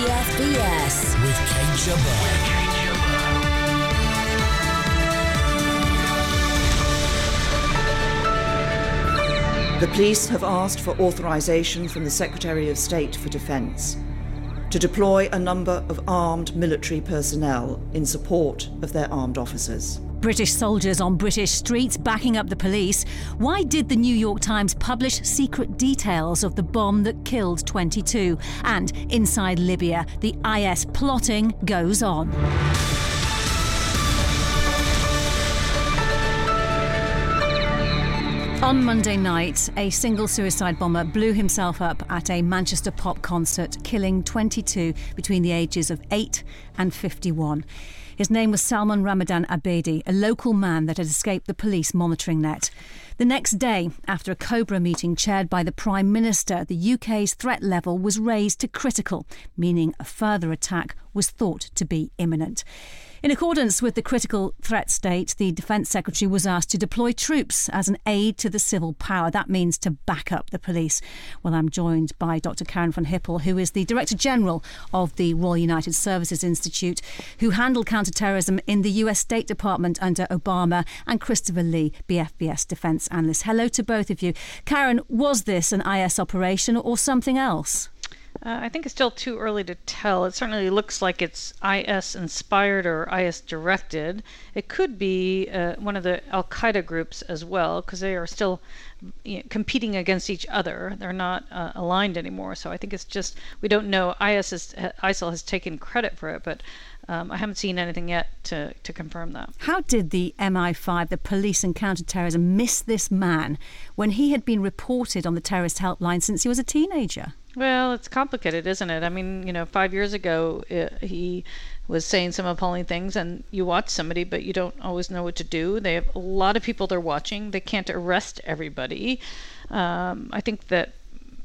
BFBS with Kate Jabbar. The police have asked for authorization from the Secretary of State for Defence to deploy a number of armed military personnel in support of their armed officers. British soldiers on British streets backing up the police. Why did the New York Times publish secret details of the bomb that killed 22? And inside Libya, the IS plotting goes on. On Monday night, a single suicide bomber blew himself up at a Manchester pop concert, killing 22 between the ages of 8 and 51. His name was Salman Ramadan Abedi, a local man that had escaped the police monitoring net. The next day, after a Cobra meeting chaired by the Prime Minister, the UK's threat level was raised to critical, meaning a further attack was thought to be imminent. In accordance with the critical threat state, the Defence Secretary was asked to deploy troops as an aid to the civil power. That means to back up the police. Well, I'm joined by Dr. Karen von Hippel, who is the Director General of the Royal United Services Institute, who handled counterterrorism in the US State Department under Obama, and Christopher Lee, BFBS Defence Analyst. Hello to both of you. Karen, was this an IS operation or something else? Uh, I think it's still too early to tell. It certainly looks like it's IS inspired or IS directed. It could be uh, one of the Al Qaeda groups as well, because they are still you know, competing against each other. They're not uh, aligned anymore. So I think it's just we don't know. IS is, ISIL has taken credit for it, but um, I haven't seen anything yet to, to confirm that. How did the MI5, the police and counterterrorism, miss this man when he had been reported on the terrorist helpline since he was a teenager? Well, it's complicated, isn't it? I mean, you know, five years ago, it, uh, he was saying some appalling things, and you watch somebody, but you don't always know what to do. They have a lot of people they're watching. They can't arrest everybody. Um, I think that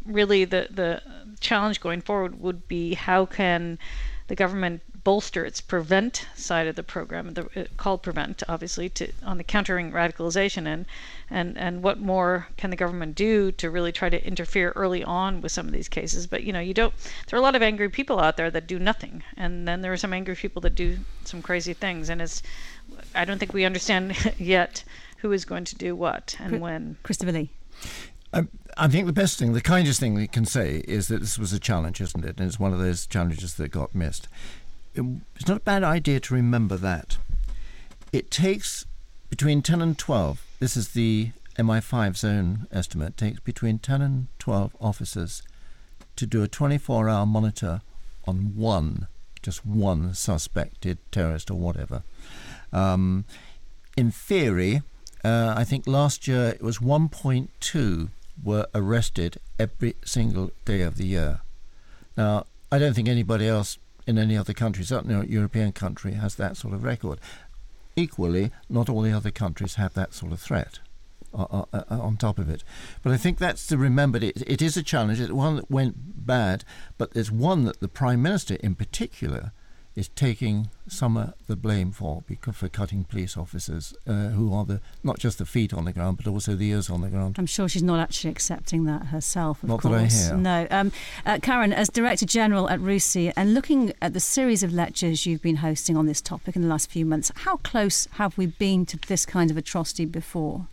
really the the challenge going forward would be how can the government bolster its prevent side of the program, the, uh, called prevent, obviously, to on the countering radicalization and and and what more can the government do to really try to interfere early on with some of these cases? But you know, you don't. There are a lot of angry people out there that do nothing, and then there are some angry people that do some crazy things, and it's. I don't think we understand yet who is going to do what and when. Christopher Lee. I, I think the best thing, the kindest thing we can say is that this was a challenge, isn't it? And it's one of those challenges that got missed it's not a bad idea to remember that. It takes between 10 and 12, this is the MI5 zone estimate, takes between 10 and 12 officers to do a 24 hour monitor on one, just one suspected terrorist or whatever. Um, in theory, uh, I think last year it was 1.2 were arrested every single day of the year. Now, I don't think anybody else in any other country, certainly European country, has that sort of record. Equally, not all the other countries have that sort of threat uh, uh, uh, on top of it. But I think that's to remember. It, it is a challenge. It's one that went bad, but there's one that the Prime Minister in particular is taking some of the blame for because for cutting police officers uh, who are the not just the feet on the ground but also the ears on the ground. I'm sure she's not actually accepting that herself. Of not course, that I hear. No, um, uh, Karen, as Director General at RUSI and looking at the series of lectures you've been hosting on this topic in the last few months, how close have we been to this kind of atrocity before?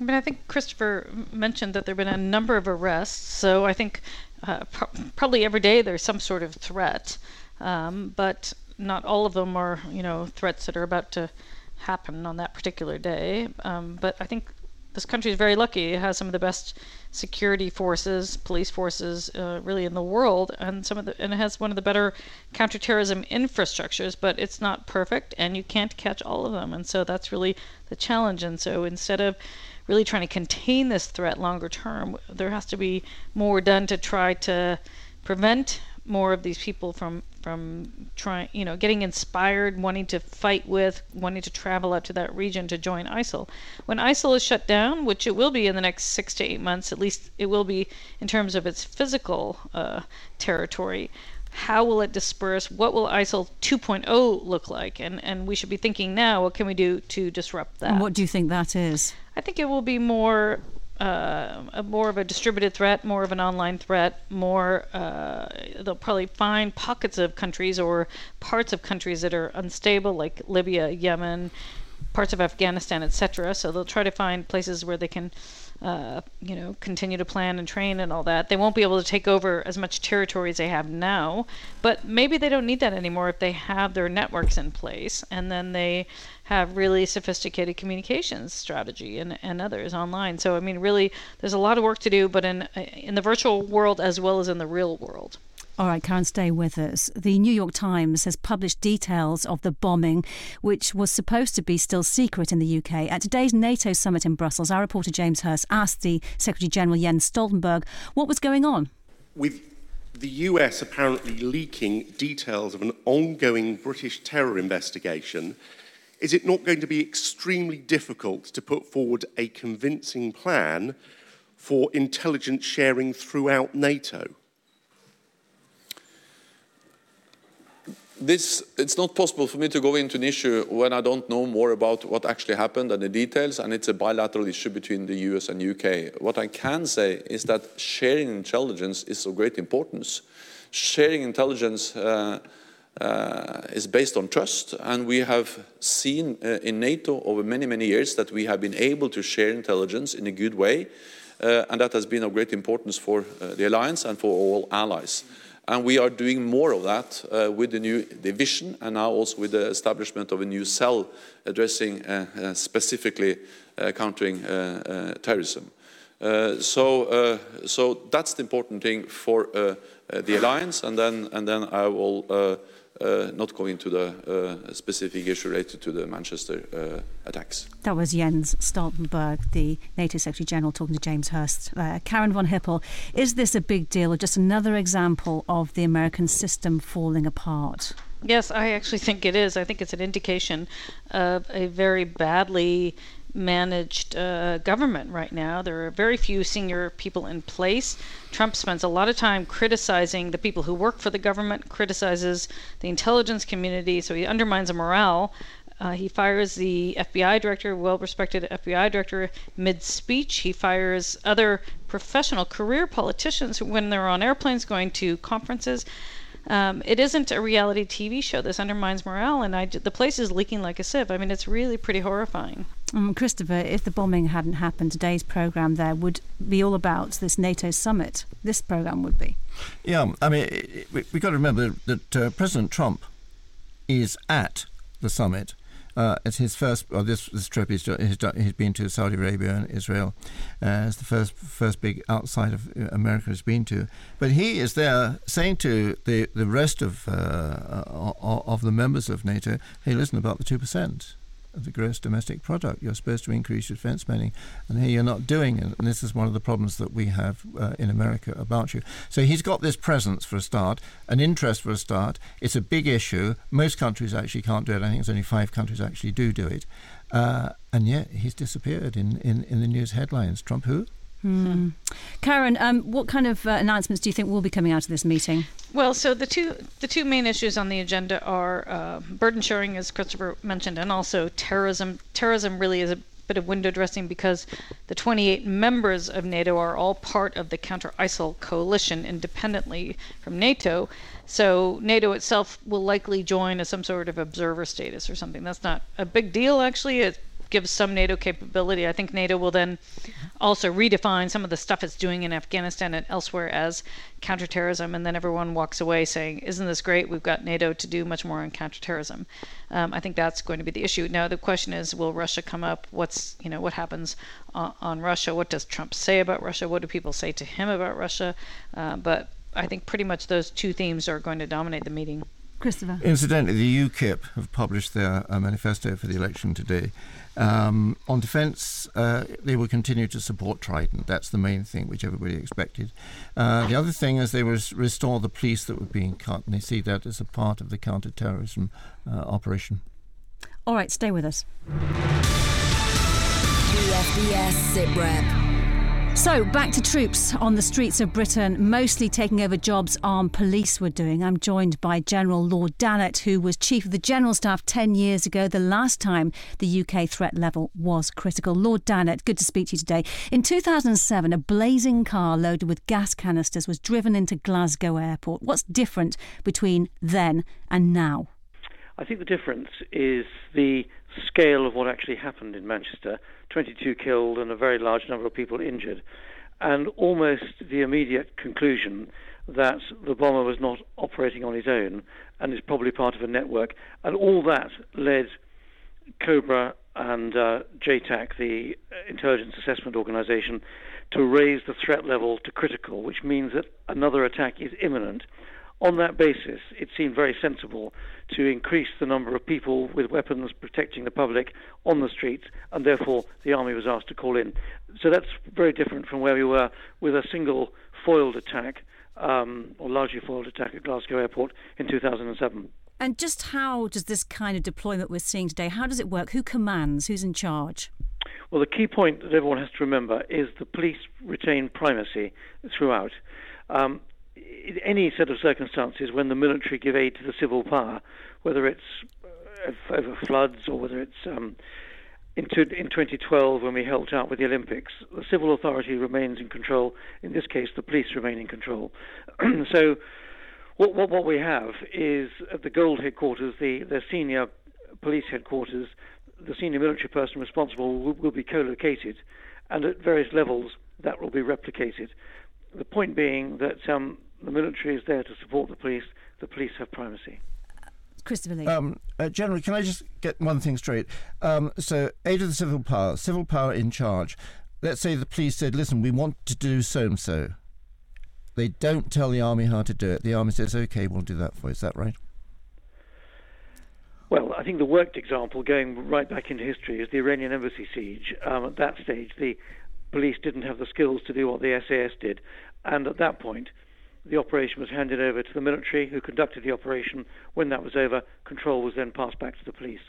I mean, I think Christopher mentioned that there have been a number of arrests, so I think uh, pro- probably every day there's some sort of threat. Um, but not all of them are, you know, threats that are about to happen on that particular day. Um, but I think this country is very lucky. It has some of the best security forces, police forces, uh, really in the world, and some of the and it has one of the better counterterrorism infrastructures. But it's not perfect, and you can't catch all of them. And so that's really the challenge. And so instead of really trying to contain this threat longer term, there has to be more done to try to prevent more of these people from from trying, you know, getting inspired, wanting to fight with, wanting to travel out to that region to join ISIL. When ISIL is shut down, which it will be in the next six to eight months, at least it will be in terms of its physical uh, territory. How will it disperse? What will ISIL 2.0 look like? And and we should be thinking now, what can we do to disrupt that? And what do you think that is? I think it will be more uh, a more of a distributed threat, more of an online threat, more uh, they'll probably find pockets of countries or parts of countries that are unstable, like Libya, Yemen, parts of Afghanistan, etc. So they'll try to find places where they can uh, you know, continue to plan and train and all that. They won't be able to take over as much territory as they have now, but maybe they don't need that anymore if they have their networks in place and then they have really sophisticated communications strategy and, and others online. So I mean, really, there's a lot of work to do, but in in the virtual world as well as in the real world. All right, Karen, stay with us. The New York Times has published details of the bombing, which was supposed to be still secret in the UK. At today's NATO summit in Brussels, our reporter James Hurst asked the Secretary General Jens Stoltenberg what was going on. With the US apparently leaking details of an ongoing British terror investigation, is it not going to be extremely difficult to put forward a convincing plan for intelligence sharing throughout NATO? this, it's not possible for me to go into an issue when I don't know more about what actually happened and the details, and it's a bilateral issue between the US and UK. What I can say is that sharing intelligence is of great importance. Sharing intelligence uh, is based on trust, and we have seen uh, in NATO over many, many years that we have been able to share intelligence in a good way, uh, and that has been of great importance for uh, the alliance and for all allies. And we are doing more of that uh, with the new division and now also with the establishment of a new cell addressing uh, uh, specifically uh, countering uh, uh, terrorism. so, so that's the important thing for the alliance, and then, and then I will uh, not go into the uh, specific issue related to the Manchester uh, attacks. That was Jens Stoltenberg, the NATO Secretary General, talking to James Hurst. Karen von Hippel, is this a big deal or just another example of the American system falling apart? Yes, I actually think it is. I think it's an indication of a very badly managed uh, government right now. There are very few senior people in place. Trump spends a lot of time criticizing the people who work for the government, criticizes the intelligence community, so he undermines the morale. Uh, he fires the FBI director, well respected FBI director, mid speech. He fires other professional career politicians when they're on airplanes going to conferences. Um, it isn't a reality TV show. This undermines morale, and I, the place is leaking like a sieve. I mean, it's really pretty horrifying. Um, Christopher, if the bombing hadn't happened, today's program there would be all about this NATO summit. This program would be. Yeah, I mean, we've got to remember that uh, President Trump is at the summit uh, it's his first. This this trip he's, he's, done, he's been to Saudi Arabia and Israel. Uh, it's the first first big outside of uh, America he's been to. But he is there saying to the the rest of uh, of the members of NATO, "Hey, listen about the two percent." Of the gross domestic product. You're supposed to increase your defense spending, and here you're not doing it. And this is one of the problems that we have uh, in America about you. So he's got this presence for a start, an interest for a start. It's a big issue. Most countries actually can't do it. I think it's only five countries actually do do it. Uh, and yet he's disappeared in, in, in the news headlines. Trump who? Hmm. Karen, um, what kind of uh, announcements do you think will be coming out of this meeting? Well, so the two the two main issues on the agenda are uh, burden sharing, as Christopher mentioned, and also terrorism. Terrorism really is a bit of window dressing because the 28 members of NATO are all part of the counter ISIL coalition independently from NATO. So NATO itself will likely join as some sort of observer status or something. That's not a big deal, actually. Gives some NATO capability. I think NATO will then also redefine some of the stuff it's doing in Afghanistan and elsewhere as counterterrorism, and then everyone walks away saying, "Isn't this great? We've got NATO to do much more on counterterrorism." Um, I think that's going to be the issue. Now the question is, will Russia come up? What's you know what happens on, on Russia? What does Trump say about Russia? What do people say to him about Russia? Uh, but I think pretty much those two themes are going to dominate the meeting. Christopher. Incidentally, the UKIP have published their uh, manifesto for the election today. Um, on defence, uh, they will continue to support Trident. That's the main thing, which everybody expected. Uh, the other thing is they will restore the police that were being cut, and they see that as a part of the counter-terrorism uh, operation. All right, stay with us. BFBS SITREP. So, back to troops on the streets of Britain, mostly taking over jobs armed police were doing. I'm joined by General Lord Dannatt, who was Chief of the General Staff 10 years ago, the last time the UK threat level was critical. Lord Dannatt, good to speak to you today. In 2007, a blazing car loaded with gas canisters was driven into Glasgow Airport. What's different between then and now? I think the difference is the scale of what actually happened in Manchester 22 killed and a very large number of people injured, and almost the immediate conclusion that the bomber was not operating on his own and is probably part of a network. And all that led Cobra and uh, JTAC, the Intelligence Assessment Organization, to raise the threat level to critical, which means that another attack is imminent. On that basis, it seemed very sensible to increase the number of people with weapons protecting the public on the streets, and therefore the army was asked to call in. So that's very different from where we were with a single foiled attack, um, or largely foiled attack at Glasgow Airport in 2007. And just how does this kind of deployment we're seeing today, how does it work? Who commands? Who's in charge? Well, the key point that everyone has to remember is the police retain primacy throughout. Um, in any set of circumstances when the military give aid to the civil power, whether it's uh, over floods or whether it's um, in, in 2012 when we helped out with the Olympics, the civil authority remains in control. In this case, the police remain in control. so, what, what, what we have is at the Gold headquarters, the, the senior police headquarters, the senior military person responsible will, will be co-located, and at various levels that will be replicated. The point being that um, the military is there to support the police. The police have primacy. Christopher Lee. Um, uh, General, can I just get one thing straight? Um, so, aid of the civil power, civil power in charge. Let's say the police said, listen, we want to do so and so. They don't tell the army how to do it. The army says, okay, we'll do that for you. Is that right? Well, I think the worked example, going right back into history, is the Iranian embassy siege. Um, at that stage, the police didn't have the skills to do what the SAS did. And at that point, the operation was handed over to the military, who conducted the operation. When that was over, control was then passed back to the police.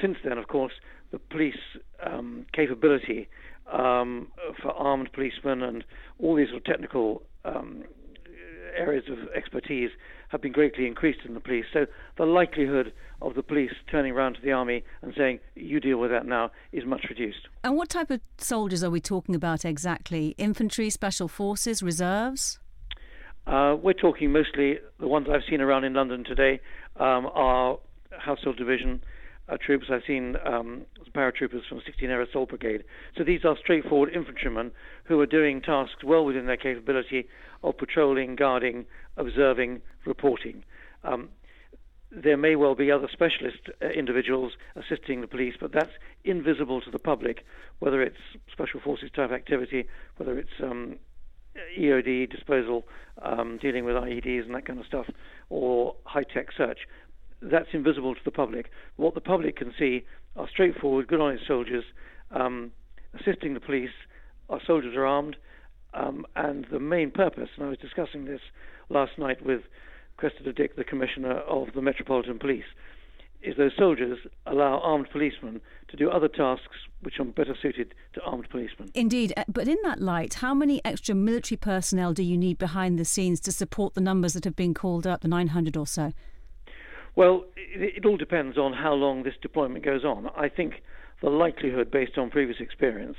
Since then, of course, the police um, capability um, for armed policemen and all these sort of technical um, areas of expertise have been greatly increased in the police. So the likelihood of the police turning around to the army and saying, you deal with that now, is much reduced. And what type of soldiers are we talking about exactly? Infantry, special forces, reserves? Uh, we're talking mostly the ones I've seen around in London today um, are Household Division uh, troops. I've seen um, paratroopers from 16 Air Assault Brigade. So these are straightforward infantrymen who are doing tasks well within their capability of patrolling, guarding, observing, reporting. Um, there may well be other specialist uh, individuals assisting the police, but that's invisible to the public, whether it's special forces type activity, whether it's um, EOD disposal, um, dealing with IEDs and that kind of stuff, or high tech search. That's invisible to the public. What the public can see are straightforward, good honest soldiers um, assisting the police. Our soldiers are armed, um, and the main purpose, and I was discussing this last night with Cressida Dick, the Commissioner of the Metropolitan Police, is those soldiers allow armed policemen to do other tasks which are better suited to armed policemen. Indeed, uh, but in that light, how many extra military personnel do you need behind the scenes to support the numbers that have been called up, the 900 or so? Well, it, it all depends on how long this deployment goes on. I think the likelihood, based on previous experience,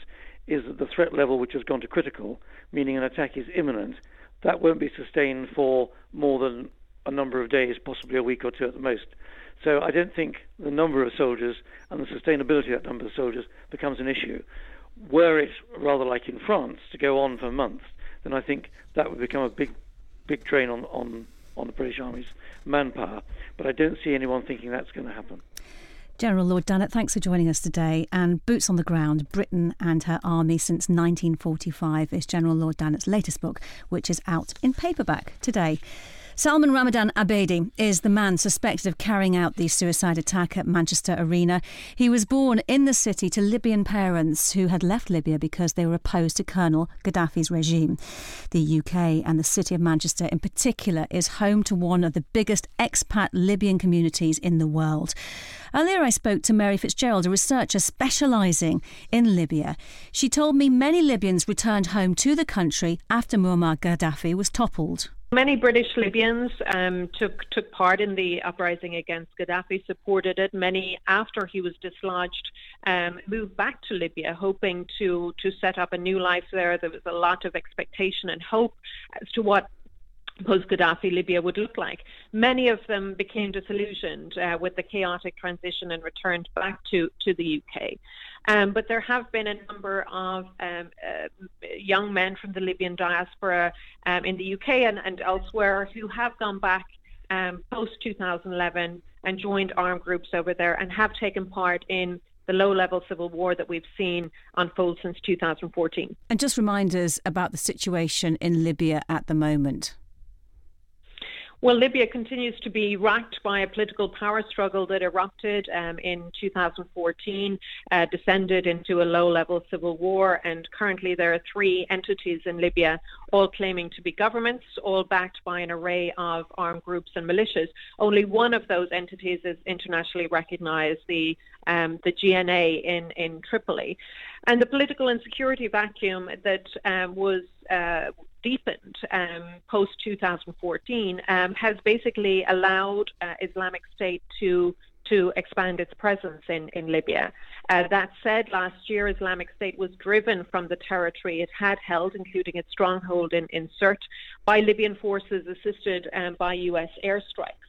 is that the threat level which has gone to critical, meaning an attack is imminent, that won't be sustained for more than a number of days, possibly a week or two at the most. So I don't think the number of soldiers and the sustainability of that number of soldiers becomes an issue. Were it rather like in France to go on for months, then I think that would become a big, big drain on on on the British Army's manpower. But I don't see anyone thinking that's going to happen. General Lord Dannatt, thanks for joining us today. And Boots on the Ground, Britain and her army since 1945 is General Lord Dannatt's latest book, which is out in paperback today. Salman Ramadan Abedi is the man suspected of carrying out the suicide attack at Manchester Arena. He was born in the city to Libyan parents who had left Libya because they were opposed to Colonel Gaddafi's regime. The UK and the city of Manchester, in particular, is home to one of the biggest expat Libyan communities in the world. Earlier, I spoke to Mary Fitzgerald, a researcher specialising in Libya. She told me many Libyans returned home to the country after Muammar Gaddafi was toppled. Many British Libyans um, took took part in the uprising against Gaddafi, supported it. Many, after he was dislodged, um, moved back to Libya, hoping to to set up a new life there. There was a lot of expectation and hope as to what post Gaddafi Libya would look like. Many of them became disillusioned uh, with the chaotic transition and returned back to, to the UK. Um, but there have been a number of um, uh, young men from the Libyan diaspora um, in the UK and, and, elsewhere who have gone back um, post 2011 and joined armed groups over there and have taken part in the low level civil war that we've seen unfold since 2014. And just remind us about the situation in Libya at the moment. Well, Libya continues to be racked by a political power struggle that erupted um, in 2014, uh, descended into a low level civil war, and currently there are three entities in Libya, all claiming to be governments, all backed by an array of armed groups and militias. Only one of those entities is internationally recognized, the um, the GNA in, in Tripoli. And the political and security vacuum that um, was uh, deepened um, post 2014 um, has basically allowed uh, Islamic State to to expand its presence in, in Libya. Uh, that said, last year Islamic State was driven from the territory it had held, including its stronghold in, in Sirte, by Libyan forces assisted um, by U.S. airstrikes.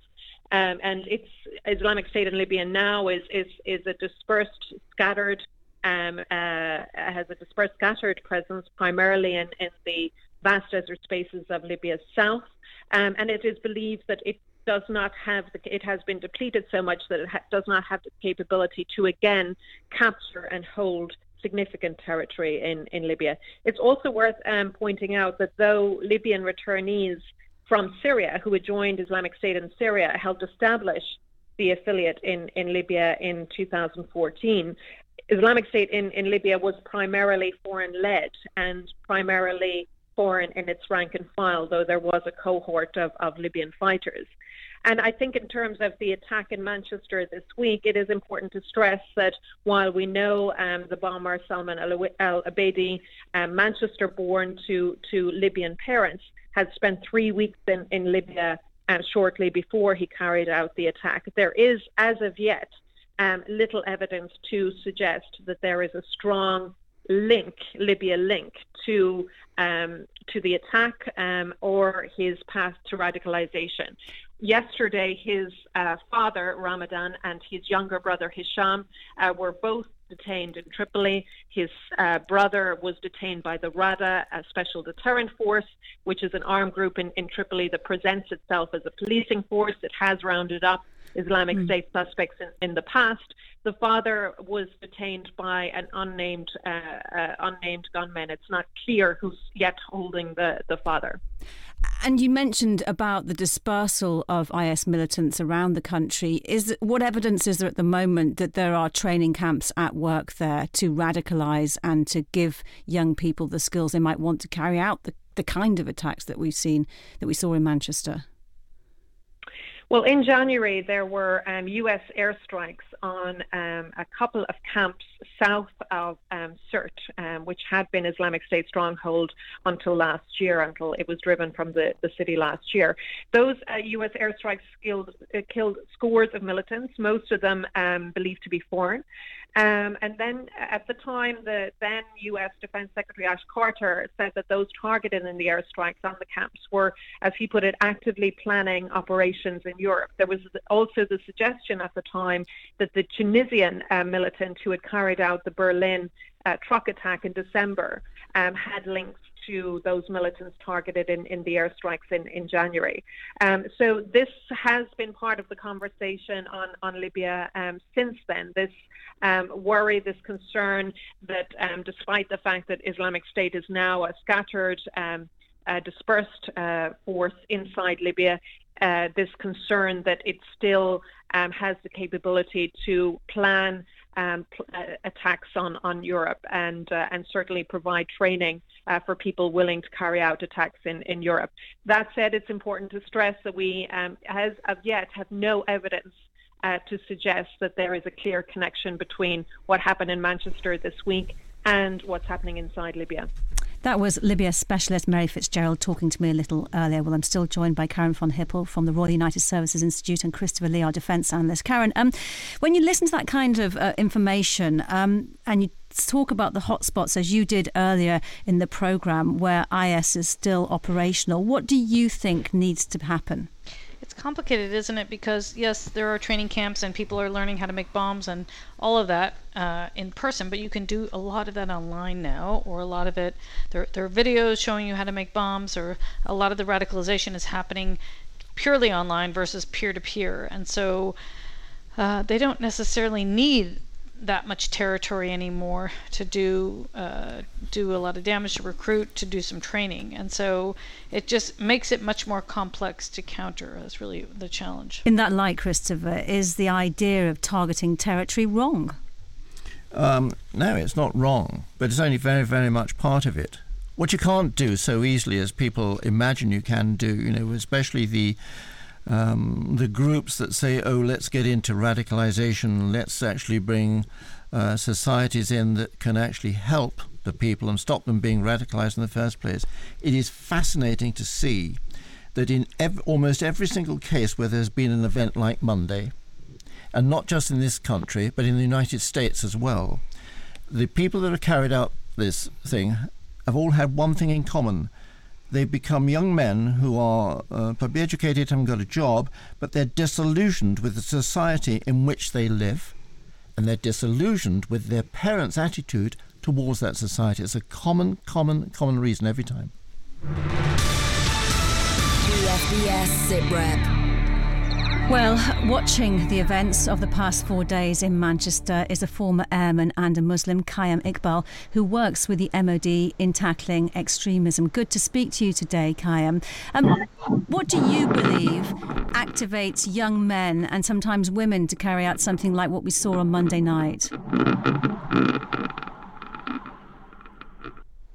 Um, and its Islamic State in Libya now is is is a dispersed, scattered, um, uh, has a dispersed, scattered presence primarily in, in the vast desert spaces of Libya's south, um, and it is believed that it does not have the, it has been depleted so much that it ha- does not have the capability to again capture and hold significant territory in, in Libya. It's also worth um, pointing out that though Libyan returnees from Syria who had joined Islamic State in Syria helped establish the affiliate in, in Libya in 2014. Islamic State in, in Libya was primarily foreign led and primarily foreign in its rank and file, though there was a cohort of, of Libyan fighters. And I think, in terms of the attack in Manchester this week, it is important to stress that while we know um, the bomber Salman al Abedi, um, Manchester born to, to Libyan parents, had spent three weeks in, in Libya um, shortly before he carried out the attack. There is, as of yet, um, little evidence to suggest that there is a strong link, Libya link, to um, to the attack um, or his path to radicalization. Yesterday, his uh, father Ramadan and his younger brother Hisham uh, were both detained in Tripoli. His uh, brother was detained by the RADA, a special deterrent force, which is an armed group in, in Tripoli that presents itself as a policing force. It has rounded up Islamic mm. State suspects in, in, the past. The father was detained by an unnamed uh, uh, unnamed gunman. It's not clear who's yet holding the, the father. And you mentioned about the dispersal of IS militants around the country. Is what evidence is there at the moment that there are training camps at work there to radicalise and to give young people the skills they might want to carry out the, the kind of attacks that we've seen that we saw in Manchester? Well, in January, there were um, US airstrikes on um, a couple of camps south of um, Sirte, um, which had been Islamic State stronghold until last year, until it was driven from the, the city last year. Those uh, US airstrikes killed, uh, killed scores of militants, most of them um, believed to be foreign. Um, and then at the time, the then U.S. Defense Secretary Ash Carter said that those targeted in the airstrikes on the camps were, as he put it, actively planning operations in Europe. There was also the suggestion at the time that the Tunisian uh, militant who had carried out the Berlin uh, truck attack in December um, had links to those militants targeted in, in the airstrikes in, in January. Um, so this has been part of the conversation on, on Libya um, since then. This um, worry, this concern that um, despite the fact that Islamic State is now a scattered um, dispersed uh, force inside Libya, uh, this concern that it still um, has the capability to plan um, uh, attacks on, on Europe and uh, and certainly provide training uh, for people willing to carry out attacks in, in Europe. That said, it's important to stress that we, um, as of yet, have no evidence uh, to suggest that there is a clear connection between what happened in Manchester this week and what's happening inside Libya. That was Libya specialist Mary Fitzgerald talking to me a little earlier. Well, I'm still joined by Karen von Hippel from the Royal United Services Institute and Christopher Lee, our defence analyst. Karen, um, when you listen to that kind of uh, information um, and you talk about the hotspots as you did earlier in the programme where IS is still operational, what do you think needs to happen? Complicated, isn't it? Because yes, there are training camps and people are learning how to make bombs and all of that uh, in person, but you can do a lot of that online now, or a lot of it. There, there are videos showing you how to make bombs, or a lot of the radicalization is happening purely online versus peer to peer, and so uh, they don't necessarily need that much territory anymore to do uh, do a lot of damage to recruit to do some training. And so it just makes it much more complex to counter. That's really the challenge. In that light christopher is the idea of targeting territory wrong? Um, no it's not wrong but it's only very very much part of it. What you can't do so easily as people imagine you can do you know especially the um, the groups that say, oh, let's get into radicalization, let's actually bring uh, societies in that can actually help the people and stop them being radicalized in the first place. It is fascinating to see that in ev- almost every single case where there's been an event like Monday, and not just in this country, but in the United States as well, the people that have carried out this thing have all had one thing in common they've become young men who are uh, probably educated, haven't got a job, but they're disillusioned with the society in which they live, and they're disillusioned with their parents' attitude towards that society. It's a common, common, common reason every time. Well, watching the events of the past four days in Manchester is a former airman and a Muslim, Kayam Iqbal, who works with the MOD in tackling extremism. Good to speak to you today, Kayam. Um, what do you believe activates young men and sometimes women to carry out something like what we saw on Monday night?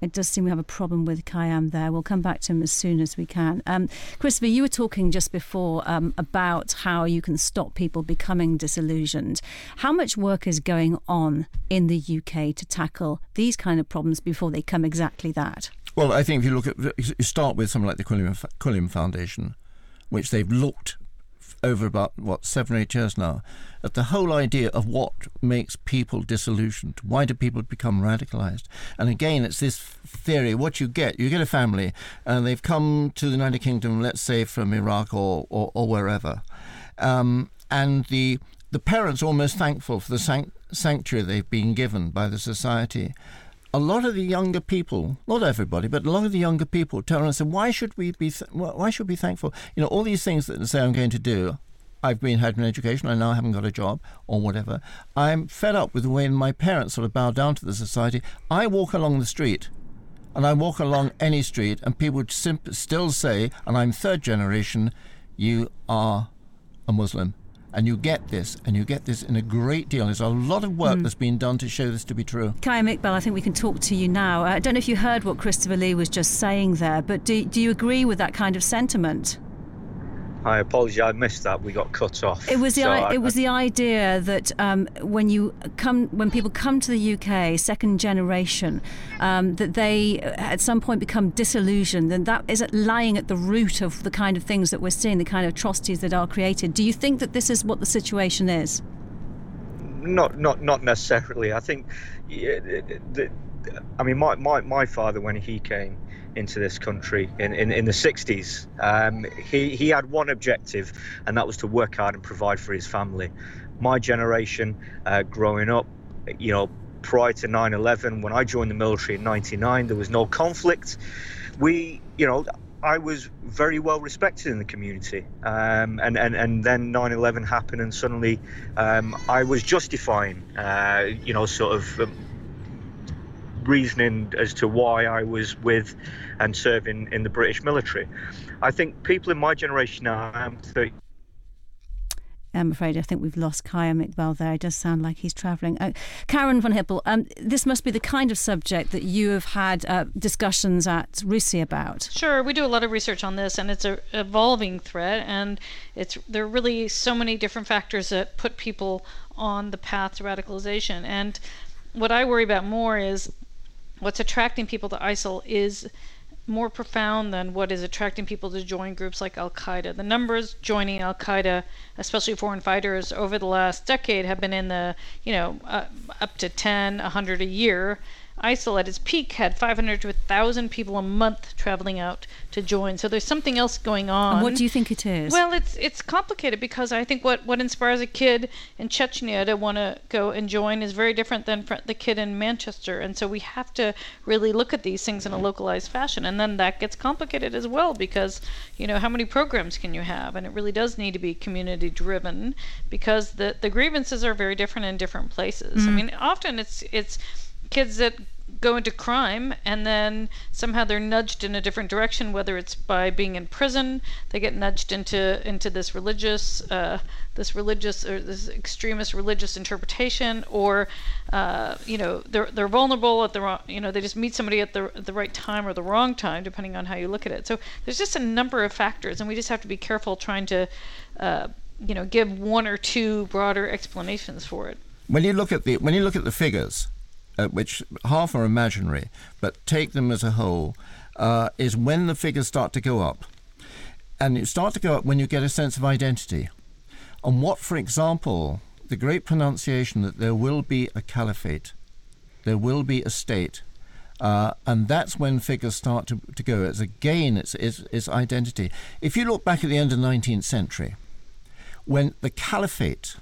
It does seem we have a problem with Kayam there. We'll come back to him as soon as we can. Um, Christopher, you were talking just before um, about how you can stop people becoming disillusioned. How much work is going on in the UK to tackle these kind of problems before they come exactly that? Well, I think if you look at, you start with something like the Quilliam, Quilliam Foundation, which they've looked over about what seven or eight years now at the whole idea of what makes people disillusioned. Why do people become radicalized? And again, it's this theory. What you get, you get a family, and they've come to the United Kingdom, let's say from Iraq or or, or wherever, um, and the the parents are almost thankful for the sanct- sanctuary they've been given by the society a lot of the younger people, not everybody, but a lot of the younger people turn and say, "Why should we be? Th- why should we be thankful? You know, all these things that say I'm going to do. I've been had an education. I now haven't got a job or whatever. I'm fed up with the way my parents sort of bow down to the society. I walk along the street, and I walk along any street, and people simp- still say, and I'm third generation, you are a Muslim." And you get this, and you get this in a great deal. There's a lot of work mm. that's been done to show this to be true. Kayam Iqbal, I think we can talk to you now. I don't know if you heard what Christopher Lee was just saying there, but do, do you agree with that kind of sentiment? I apologise, I missed that. We got cut off. It was the so I, it was the idea that um, when you come when people come to the UK, second generation, um, that they at some point become disillusioned, and that is lying at the root of the kind of things that we're seeing, the kind of atrocities that are created. Do you think that this is what the situation is? Not not not necessarily. I think, yeah, the, I mean, my, my my father when he came into this country in, in, in the 60s. Um, he, he had one objective, and that was to work hard and provide for his family. My generation, uh, growing up, you know, prior to 9 11, when I joined the military in 99, there was no conflict. We, you know, I was very well respected in the community. Um, and, and, and then 9 11 happened, and suddenly um, I was justifying, uh, you know, sort of. Um, reasoning as to why I was with and serving in the British military. I think people in my generation now, I'm 30 I'm afraid I think we've lost Kayam Iqbal there. It does sound like he's travelling. Uh, Karen von Hippel, um, this must be the kind of subject that you have had uh, discussions at RUSI about. Sure, we do a lot of research on this, and it's an evolving threat, and it's there are really so many different factors that put people on the path to radicalization. And what I worry about more is what's attracting people to ISIL is more profound than what is attracting people to join groups like Al Qaeda. The numbers joining Al Qaeda, especially foreign fighters, over the last decade have been in the, you know, uh, up to 10, 100 a year. ISIL at its peak had 500 to 1,000 people a month traveling out to join. So there's something else going on. And what do you think it is? Well, it's it's complicated because I think what, what inspires a kid in Chechnya to want to go and join is very different than the kid in Manchester. And so we have to really look at these things in a localized fashion. And then that gets complicated as well because, you know, how many programs can you have? And it really does need to be community driven because the, the grievances are very different in different places. Mm. I mean, often it's it's kids that go into crime and then somehow they're nudged in a different direction whether it's by being in prison they get nudged into into this religious uh, this religious or this extremist religious interpretation or uh, you know they're they're vulnerable at the wrong you know they just meet somebody at the at the right time or the wrong time depending on how you look at it. So there's just a number of factors and we just have to be careful trying to uh, you know give one or two broader explanations for it. When you look at the when you look at the figures uh, which half are imaginary, but take them as a whole, uh, is when the figures start to go up. And you start to go up when you get a sense of identity. On what, for example, the great pronunciation that there will be a caliphate, there will be a state, uh, and that's when figures start to, to go. It's again, it's, it's, it's identity. If you look back at the end of the 19th century, when the caliphate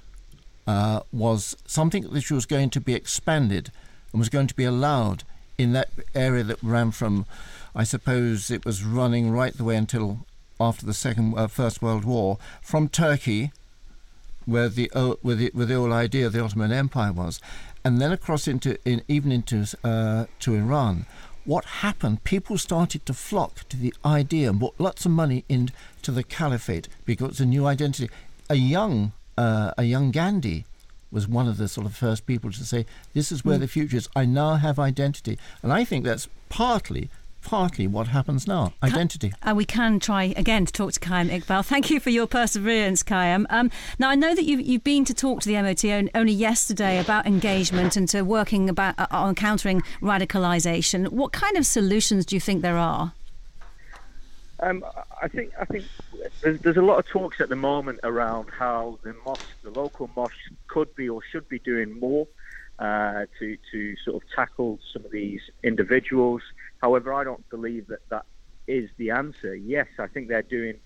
uh, was something which was going to be expanded and was going to be allowed in that area that ran from, I suppose it was running right the way until after the second, uh, First World War, from Turkey, where the, uh, where the where the old idea of the Ottoman Empire was, and then across into in, even into uh, to Iran. What happened? People started to flock to the idea and brought lots of money into the caliphate because it's a new identity. A young uh, a young Gandhi was one of the sort of first people to say, "This is where mm. the future is. I now have identity," and I think that's partly partly what happens now identity. And we can try again to talk to Kayam Iqbal. Thank you for your perseverance, Kayam. Um, now, I know that you've, you've been to talk to the MOD only yesterday about engagement and to working about uh, on countering radicalisation. What kind of solutions do you think there are? Um, I think I think there's, there's a lot of talks at the moment around how the mosque, the local mosque, could be or should be doing more uh, to to sort of tackle some of these individuals. However, I don't believe that that is the answer. Yes, I think they're doing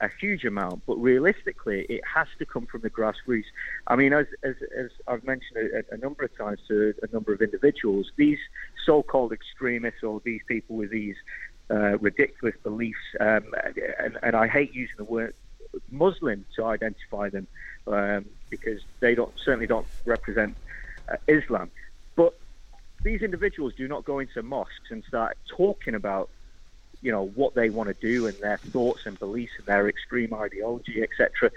a huge amount, but realistically, it has to come from the grassroots. I mean, as, as, as I've mentioned a, a, number of times to a number of individuals, these so-called extremists or these people with these uh, ridiculous beliefs, um, and, and, I hate using the word Muslim to identify them um, because they don't certainly don't represent uh, Islam. But these individuals do not go into mosques and start talking about you know what they want to do and their thoughts and beliefs and their extreme ideology, etc.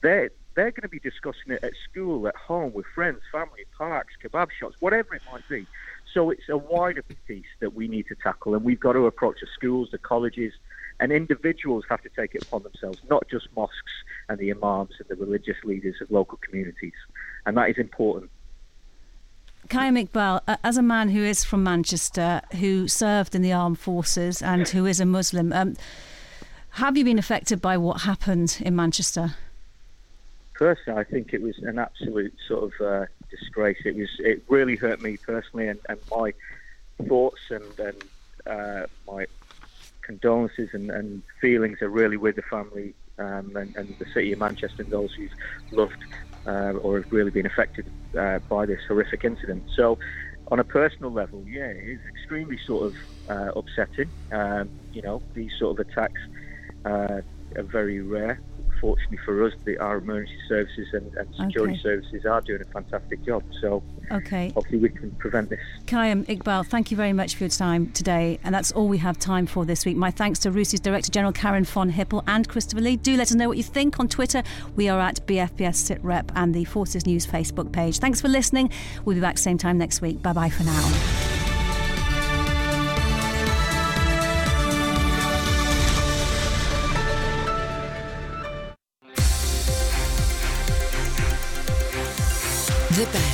They're they're going to be discussing it at school, at home, with friends, family, parks, kebab shops, whatever it might be. So it's a wider piece that we need to tackle, and we've got to approach the schools, the colleges, and individuals have to take it upon themselves, not just mosques and the imams and the religious leaders of local communities. And that is important. Kayam Iqbal, as a man who is from Manchester, who served in the armed forces and who is a Muslim, um, have you been affected by what happened in Manchester? Personally, I think it was an absolute sort of uh, disgrace. It was it really hurt me personally, and, and my thoughts and, and uh, my condolences and, and, feelings are really with the family um, and, and, the city of Manchester and those who've loved uh, or have really been affected uh, by this horrific incident. So, on a personal level, yeah, it's extremely sort of uh, upsetting. Um, you know, these sort of attacks uh, are very rare fortunately for us, the, our emergency services and, and security Okay. services are doing a fantastic job. So Okay. hopefully we can prevent this. Kayam Iqbal, thank you very much for your time today. And that's all we have time for this week. My thanks to RUSI's Director General Karen von Hippel and Christopher Lee. Do let us know what you think on Twitter. We are at BFBS SitRep and the Forces News Facebook page. Thanks for listening. We'll be back same time next week. Bye bye for now.